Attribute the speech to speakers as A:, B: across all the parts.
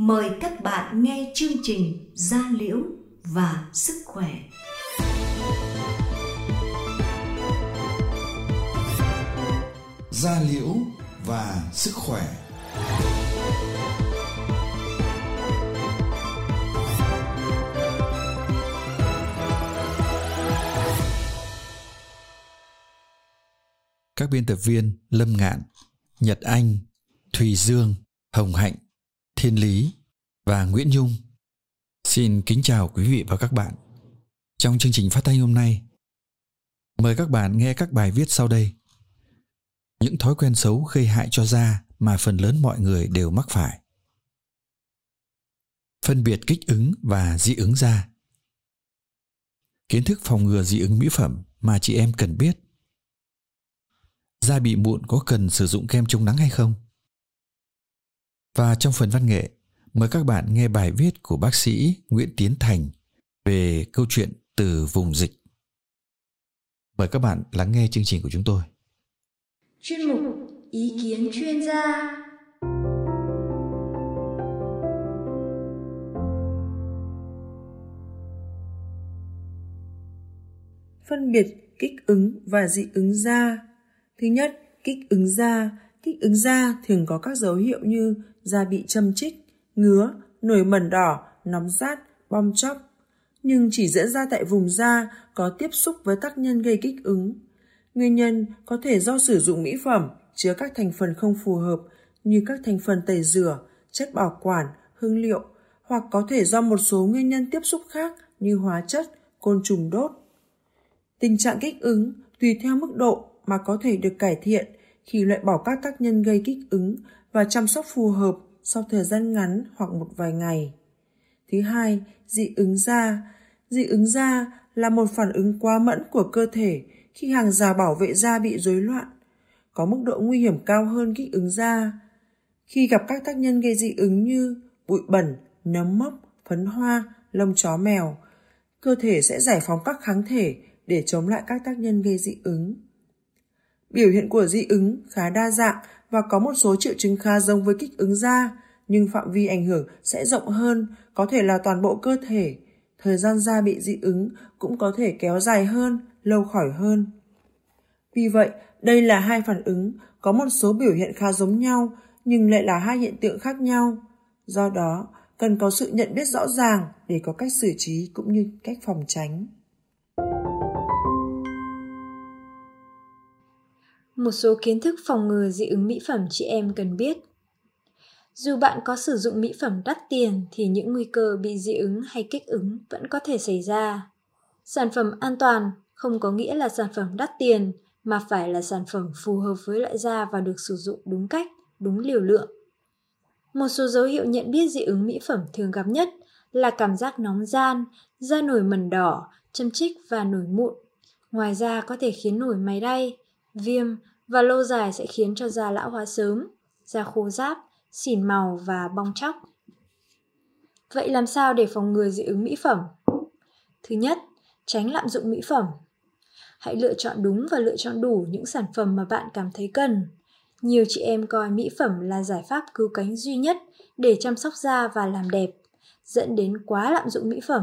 A: Mời các bạn nghe chương trình Gia Liễu và Sức Khỏe.
B: Gia Liễu và Sức Khỏe Các biên tập viên Lâm Ngạn, Nhật Anh, Thùy Dương, Hồng Hạnh, Thiên Lý và Nguyễn Nhung. Xin kính chào quý vị và các bạn. Trong chương trình phát thanh hôm nay, mời các bạn nghe các bài viết sau đây. Những thói quen xấu gây hại cho da mà phần lớn mọi người đều mắc phải. Phân biệt kích ứng và dị ứng da. Kiến thức phòng ngừa dị ứng mỹ phẩm mà chị em cần biết. Da bị mụn có cần sử dụng kem chống nắng hay không? Và trong phần văn nghệ, mời các bạn nghe bài viết của bác sĩ Nguyễn Tiến Thành về câu chuyện từ vùng dịch. Mời các bạn lắng nghe chương trình của chúng tôi.
C: Chuyên mục Ý kiến chuyên gia
D: Phân biệt kích ứng và dị ứng da Thứ nhất, kích ứng da Kích ứng da thường có các dấu hiệu như da bị châm chích, ngứa, nổi mẩn đỏ, nóng rát, bong chóc. Nhưng chỉ diễn ra tại vùng da có tiếp xúc với tác nhân gây kích ứng. Nguyên nhân có thể do sử dụng mỹ phẩm chứa các thành phần không phù hợp như các thành phần tẩy rửa, chất bảo quản, hương liệu hoặc có thể do một số nguyên nhân tiếp xúc khác như hóa chất, côn trùng đốt. Tình trạng kích ứng tùy theo mức độ mà có thể được cải thiện khi loại bỏ các tác nhân gây kích ứng và chăm sóc phù hợp sau thời gian ngắn hoặc một vài ngày. Thứ hai, dị ứng da. Dị ứng da là một phản ứng quá mẫn của cơ thể khi hàng rào bảo vệ da bị rối loạn, có mức độ nguy hiểm cao hơn kích ứng da. Khi gặp các tác nhân gây dị ứng như bụi bẩn, nấm mốc, phấn hoa, lông chó mèo, cơ thể sẽ giải phóng các kháng thể để chống lại các tác nhân gây dị ứng. Biểu hiện của dị ứng khá đa dạng và có một số triệu chứng khá giống với kích ứng da, nhưng phạm vi ảnh hưởng sẽ rộng hơn, có thể là toàn bộ cơ thể. Thời gian da bị dị ứng cũng có thể kéo dài hơn, lâu khỏi hơn. Vì vậy, đây là hai phản ứng có một số biểu hiện khá giống nhau nhưng lại là hai hiện tượng khác nhau. Do đó, cần có sự nhận biết rõ ràng để có cách xử trí cũng như cách phòng tránh.
C: Một số kiến thức phòng ngừa dị ứng mỹ phẩm chị em cần biết. Dù bạn có sử dụng mỹ phẩm đắt tiền thì những nguy cơ bị dị ứng hay kích ứng vẫn có thể xảy ra. Sản phẩm an toàn không có nghĩa là sản phẩm đắt tiền mà phải là sản phẩm phù hợp với loại da và được sử dụng đúng cách, đúng liều lượng. Một số dấu hiệu nhận biết dị ứng mỹ phẩm thường gặp nhất là cảm giác nóng gian, da nổi mẩn đỏ, châm chích và nổi mụn. Ngoài ra có thể khiến nổi máy đay, viêm và lâu dài sẽ khiến cho da lão hóa sớm, da khô ráp, xỉn màu và bong chóc. Vậy làm sao để phòng ngừa dị ứng mỹ phẩm? Thứ nhất, tránh lạm dụng mỹ phẩm. Hãy lựa chọn đúng và lựa chọn đủ những sản phẩm mà bạn cảm thấy cần. Nhiều chị em coi mỹ phẩm là giải pháp cứu cánh duy nhất để chăm sóc da và làm đẹp, dẫn đến quá lạm dụng mỹ phẩm.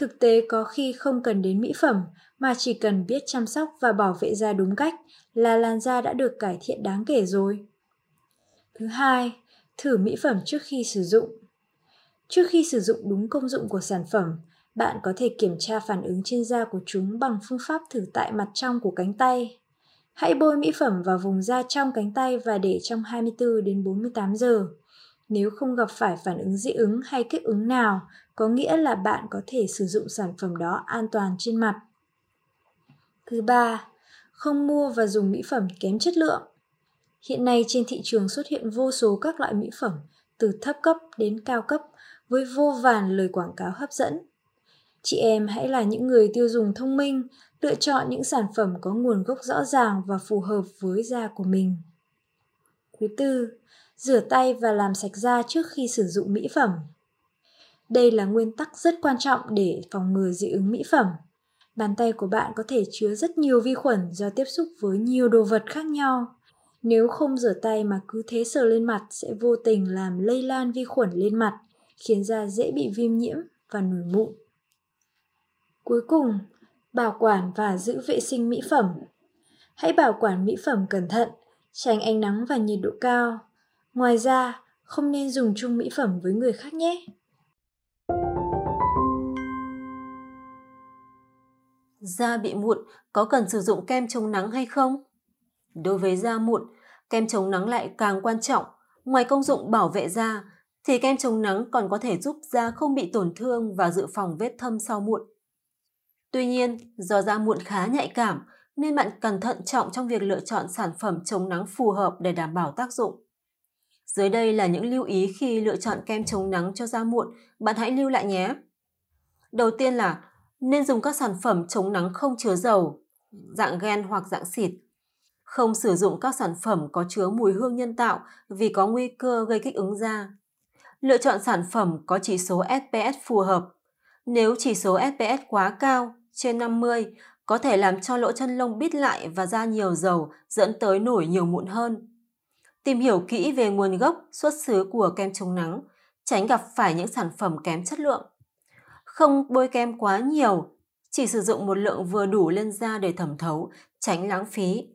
C: Thực tế có khi không cần đến mỹ phẩm mà chỉ cần biết chăm sóc và bảo vệ da đúng cách là làn da đã được cải thiện đáng kể rồi. Thứ hai, thử mỹ phẩm trước khi sử dụng. Trước khi sử dụng đúng công dụng của sản phẩm, bạn có thể kiểm tra phản ứng trên da của chúng bằng phương pháp thử tại mặt trong của cánh tay. Hãy bôi mỹ phẩm vào vùng da trong cánh tay và để trong 24 đến 48 giờ. Nếu không gặp phải phản ứng dị ứng hay kích ứng nào, có nghĩa là bạn có thể sử dụng sản phẩm đó an toàn trên mặt. Thứ ba, không mua và dùng mỹ phẩm kém chất lượng. Hiện nay trên thị trường xuất hiện vô số các loại mỹ phẩm từ thấp cấp đến cao cấp với vô vàn lời quảng cáo hấp dẫn. Chị em hãy là những người tiêu dùng thông minh, lựa chọn những sản phẩm có nguồn gốc rõ ràng và phù hợp với da của mình. Thứ tư, rửa tay và làm sạch da trước khi sử dụng mỹ phẩm. Đây là nguyên tắc rất quan trọng để phòng ngừa dị ứng mỹ phẩm. Bàn tay của bạn có thể chứa rất nhiều vi khuẩn do tiếp xúc với nhiều đồ vật khác nhau. Nếu không rửa tay mà cứ thế sờ lên mặt sẽ vô tình làm lây lan vi khuẩn lên mặt, khiến da dễ bị viêm nhiễm và nổi mụn. Cuối cùng, bảo quản và giữ vệ sinh mỹ phẩm. Hãy bảo quản mỹ phẩm cẩn thận, tránh ánh nắng và nhiệt độ cao. Ngoài ra, không nên dùng chung mỹ phẩm với người khác nhé.
E: Da bị mụn có cần sử dụng kem chống nắng hay không? Đối với da mụn, kem chống nắng lại càng quan trọng. Ngoài công dụng bảo vệ da, thì kem chống nắng còn có thể giúp da không bị tổn thương và dự phòng vết thâm sau mụn. Tuy nhiên, do da mụn khá nhạy cảm, nên bạn cần thận trọng trong việc lựa chọn sản phẩm chống nắng phù hợp để đảm bảo tác dụng. Dưới đây là những lưu ý khi lựa chọn kem chống nắng cho da muộn, bạn hãy lưu lại nhé. Đầu tiên là nên dùng các sản phẩm chống nắng không chứa dầu, dạng gen hoặc dạng xịt. Không sử dụng các sản phẩm có chứa mùi hương nhân tạo vì có nguy cơ gây kích ứng da. Lựa chọn sản phẩm có chỉ số SPS phù hợp. Nếu chỉ số SPS quá cao, trên 50, có thể làm cho lỗ chân lông bít lại và ra nhiều dầu dẫn tới nổi nhiều mụn hơn. Tìm hiểu kỹ về nguồn gốc, xuất xứ của kem chống nắng, tránh gặp phải những sản phẩm kém chất lượng. Không bôi kem quá nhiều, chỉ sử dụng một lượng vừa đủ lên da để thẩm thấu, tránh lãng phí.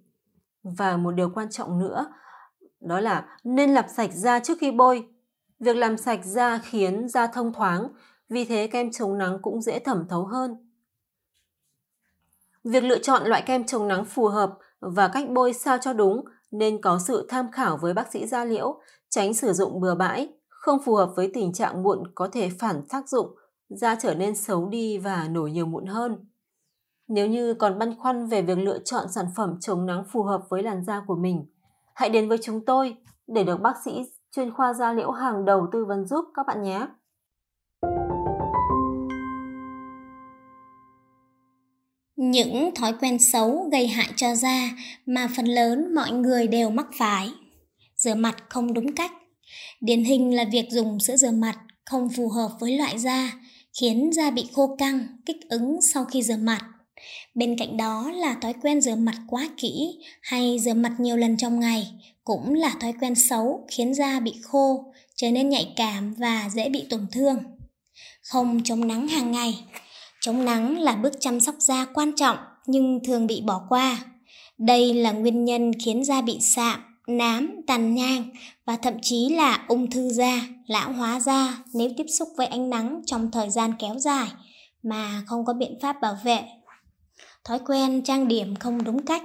E: Và một điều quan trọng nữa, đó là nên làm sạch da trước khi bôi. Việc làm sạch da khiến da thông thoáng, vì thế kem chống nắng cũng dễ thẩm thấu hơn. Việc lựa chọn loại kem chống nắng phù hợp và cách bôi sao cho đúng nên có sự tham khảo với bác sĩ da liễu, tránh sử dụng bừa bãi, không phù hợp với tình trạng mụn có thể phản tác dụng, da trở nên xấu đi và nổi nhiều mụn hơn. Nếu như còn băn khoăn về việc lựa chọn sản phẩm chống nắng phù hợp với làn da của mình, hãy đến với chúng tôi để được bác sĩ chuyên khoa da liễu hàng đầu tư vấn giúp các bạn nhé.
F: Những thói quen xấu gây hại cho da mà phần lớn mọi người đều mắc phải. Rửa mặt không đúng cách. Điển hình là việc dùng sữa rửa mặt không phù hợp với loại da, khiến da bị khô căng, kích ứng sau khi rửa mặt. Bên cạnh đó là thói quen rửa mặt quá kỹ hay rửa mặt nhiều lần trong ngày cũng là thói quen xấu khiến da bị khô, trở nên nhạy cảm và dễ bị tổn thương. Không chống nắng hàng ngày Chống nắng là bước chăm sóc da quan trọng nhưng thường bị bỏ qua. Đây là nguyên nhân khiến da bị sạm, nám, tàn nhang và thậm chí là ung thư da, lão hóa da nếu tiếp xúc với ánh nắng trong thời gian kéo dài mà không có biện pháp bảo vệ. Thói quen trang điểm không đúng cách.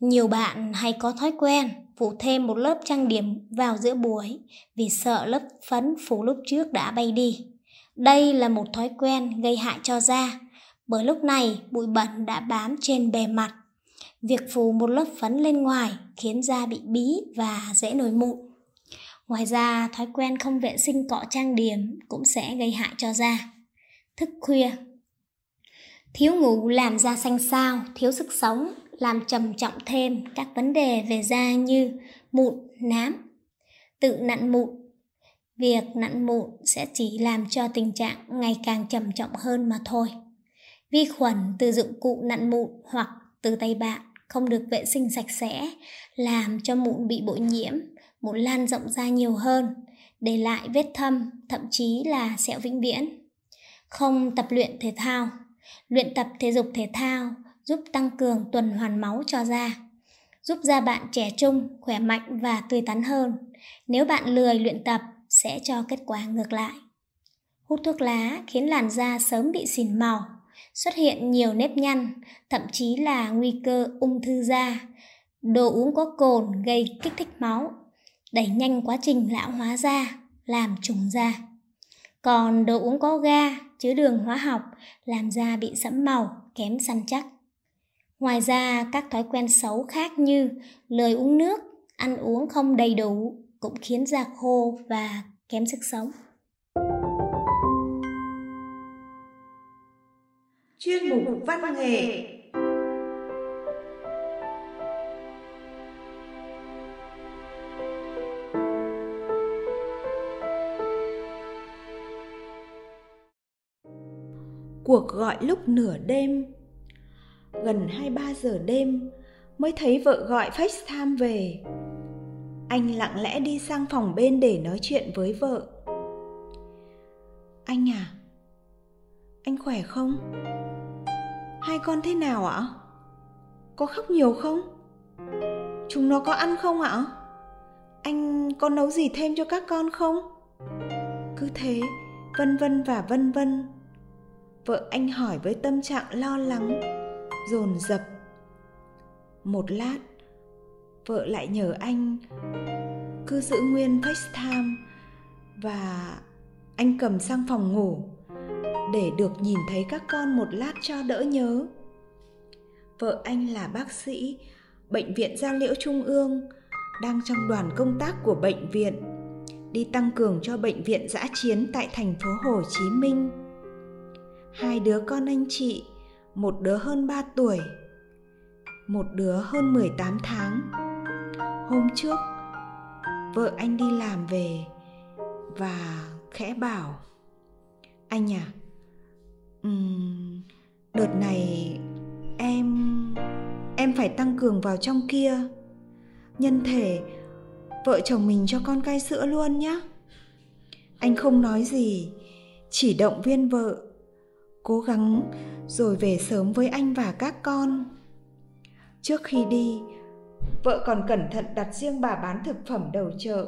F: Nhiều bạn hay có thói quen phủ thêm một lớp trang điểm vào giữa buổi vì sợ lớp phấn phủ lúc trước đã bay đi. Đây là một thói quen gây hại cho da, bởi lúc này bụi bẩn đã bám trên bề mặt. Việc phủ một lớp phấn lên ngoài khiến da bị bí và dễ nổi mụn. Ngoài ra, thói quen không vệ sinh cọ trang điểm cũng sẽ gây hại cho da. Thức khuya Thiếu ngủ làm da xanh xao, thiếu sức sống, làm trầm trọng thêm các vấn đề về da như mụn, nám. Tự nặn mụn Việc nặn mụn sẽ chỉ làm cho tình trạng ngày càng trầm trọng hơn mà thôi. Vi khuẩn từ dụng cụ nặn mụn hoặc từ tay bạn không được vệ sinh sạch sẽ làm cho mụn bị bội nhiễm, mụn lan rộng ra nhiều hơn, để lại vết thâm, thậm chí là sẹo vĩnh viễn. Không tập luyện thể thao. Luyện tập thể dục thể thao giúp tăng cường tuần hoàn máu cho da, giúp da bạn trẻ trung, khỏe mạnh và tươi tắn hơn. Nếu bạn lười luyện tập sẽ cho kết quả ngược lại. Hút thuốc lá khiến làn da sớm bị xỉn màu, xuất hiện nhiều nếp nhăn, thậm chí là nguy cơ ung thư da. Đồ uống có cồn gây kích thích máu, đẩy nhanh quá trình lão hóa da, làm trùng da. Còn đồ uống có ga, chứa đường hóa học, làm da bị sẫm màu, kém săn chắc. Ngoài ra, các thói quen xấu khác như lười uống nước, ăn uống không đầy đủ, cũng khiến da khô và kém sức sống.
G: Chuyên mục văn nghệ Cuộc gọi lúc nửa đêm, Gần 2-3 giờ đêm mới thấy vợ gọi FaceTime về anh lặng lẽ đi sang phòng bên để nói chuyện với vợ. Anh à anh khỏe không? Hai con thế nào ạ? Có khóc nhiều không? Chúng nó có ăn không ạ? Anh có nấu gì thêm cho các con không? Cứ thế, vân vân và vân vân. Vợ anh hỏi với tâm trạng lo lắng, dồn dập. Một lát vợ lại nhờ anh cứ giữ nguyên FaceTime và anh cầm sang phòng ngủ để được nhìn thấy các con một lát cho đỡ nhớ. Vợ anh là bác sĩ bệnh viện Gia Liễu Trung ương đang trong đoàn công tác của bệnh viện đi tăng cường cho bệnh viện giã chiến tại thành phố Hồ Chí Minh. Hai đứa con anh chị, một đứa hơn 3 tuổi, một đứa hơn 18 tháng. Hôm trước, vợ anh đi làm về và khẽ bảo anh à um, đợt này em em phải tăng cường vào trong kia. Nhân thể vợ chồng mình cho con cai sữa luôn nhé anh không nói gì chỉ động viên vợ cố gắng rồi về sớm với anh và các con. Trước khi đi vợ còn cẩn thận đặt riêng bà bán thực phẩm đầu chợ.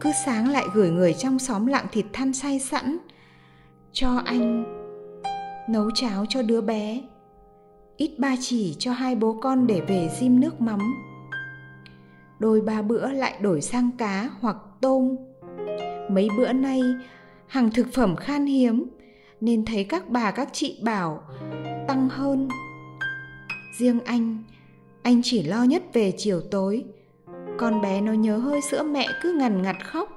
G: Cứ sáng lại gửi người trong xóm lạng thịt than say sẵn, cho anh nấu cháo cho đứa bé. Ít ba chỉ cho hai bố con để về diêm nước mắm. Đôi ba bữa lại đổi sang cá hoặc tôm. Mấy bữa nay, hàng thực phẩm khan hiếm, nên thấy các bà các chị bảo tăng hơn. Riêng anh anh chỉ lo nhất về chiều tối. Con bé nó nhớ hơi sữa mẹ cứ ngằn ngặt khóc.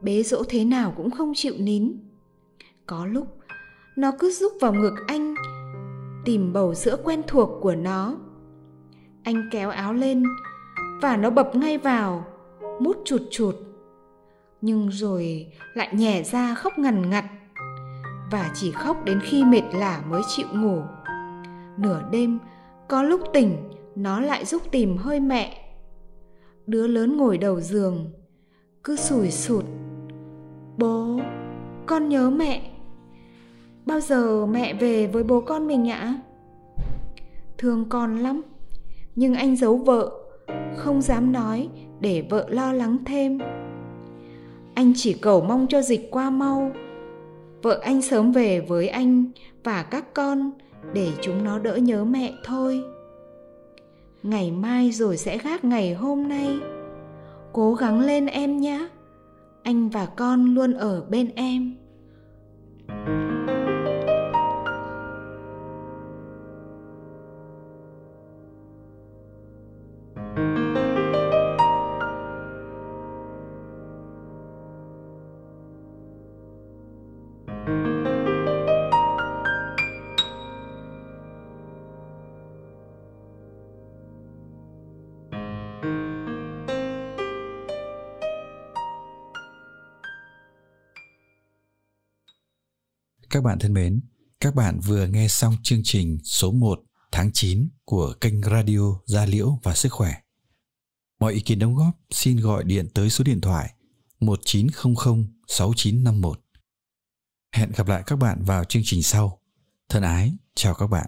G: Bế dỗ thế nào cũng không chịu nín. Có lúc, nó cứ rúc vào ngực anh, tìm bầu sữa quen thuộc của nó. Anh kéo áo lên và nó bập ngay vào, mút chụt chụt. Nhưng rồi lại nhè ra khóc ngằn ngặt và chỉ khóc đến khi mệt lả mới chịu ngủ. Nửa đêm, có lúc tỉnh nó lại giúp tìm hơi mẹ. Đứa lớn ngồi đầu giường, cứ sủi sụt. Bố, con nhớ mẹ. Bao giờ mẹ về với bố con mình ạ? Thương con lắm, nhưng anh giấu vợ, không dám nói để vợ lo lắng thêm. Anh chỉ cầu mong cho dịch qua mau. Vợ anh sớm về với anh và các con để chúng nó đỡ nhớ mẹ thôi ngày mai rồi sẽ khác ngày hôm nay. Cố gắng lên em nhé. Anh và con luôn ở bên em.
B: Các bạn thân mến, các bạn vừa nghe xong chương trình số 1 tháng 9 của kênh Radio Gia Liễu và Sức Khỏe. Mọi ý kiến đóng góp xin gọi điện tới số điện thoại 1900 6951. Hẹn gặp lại các bạn vào chương trình sau. Thân ái, chào các bạn.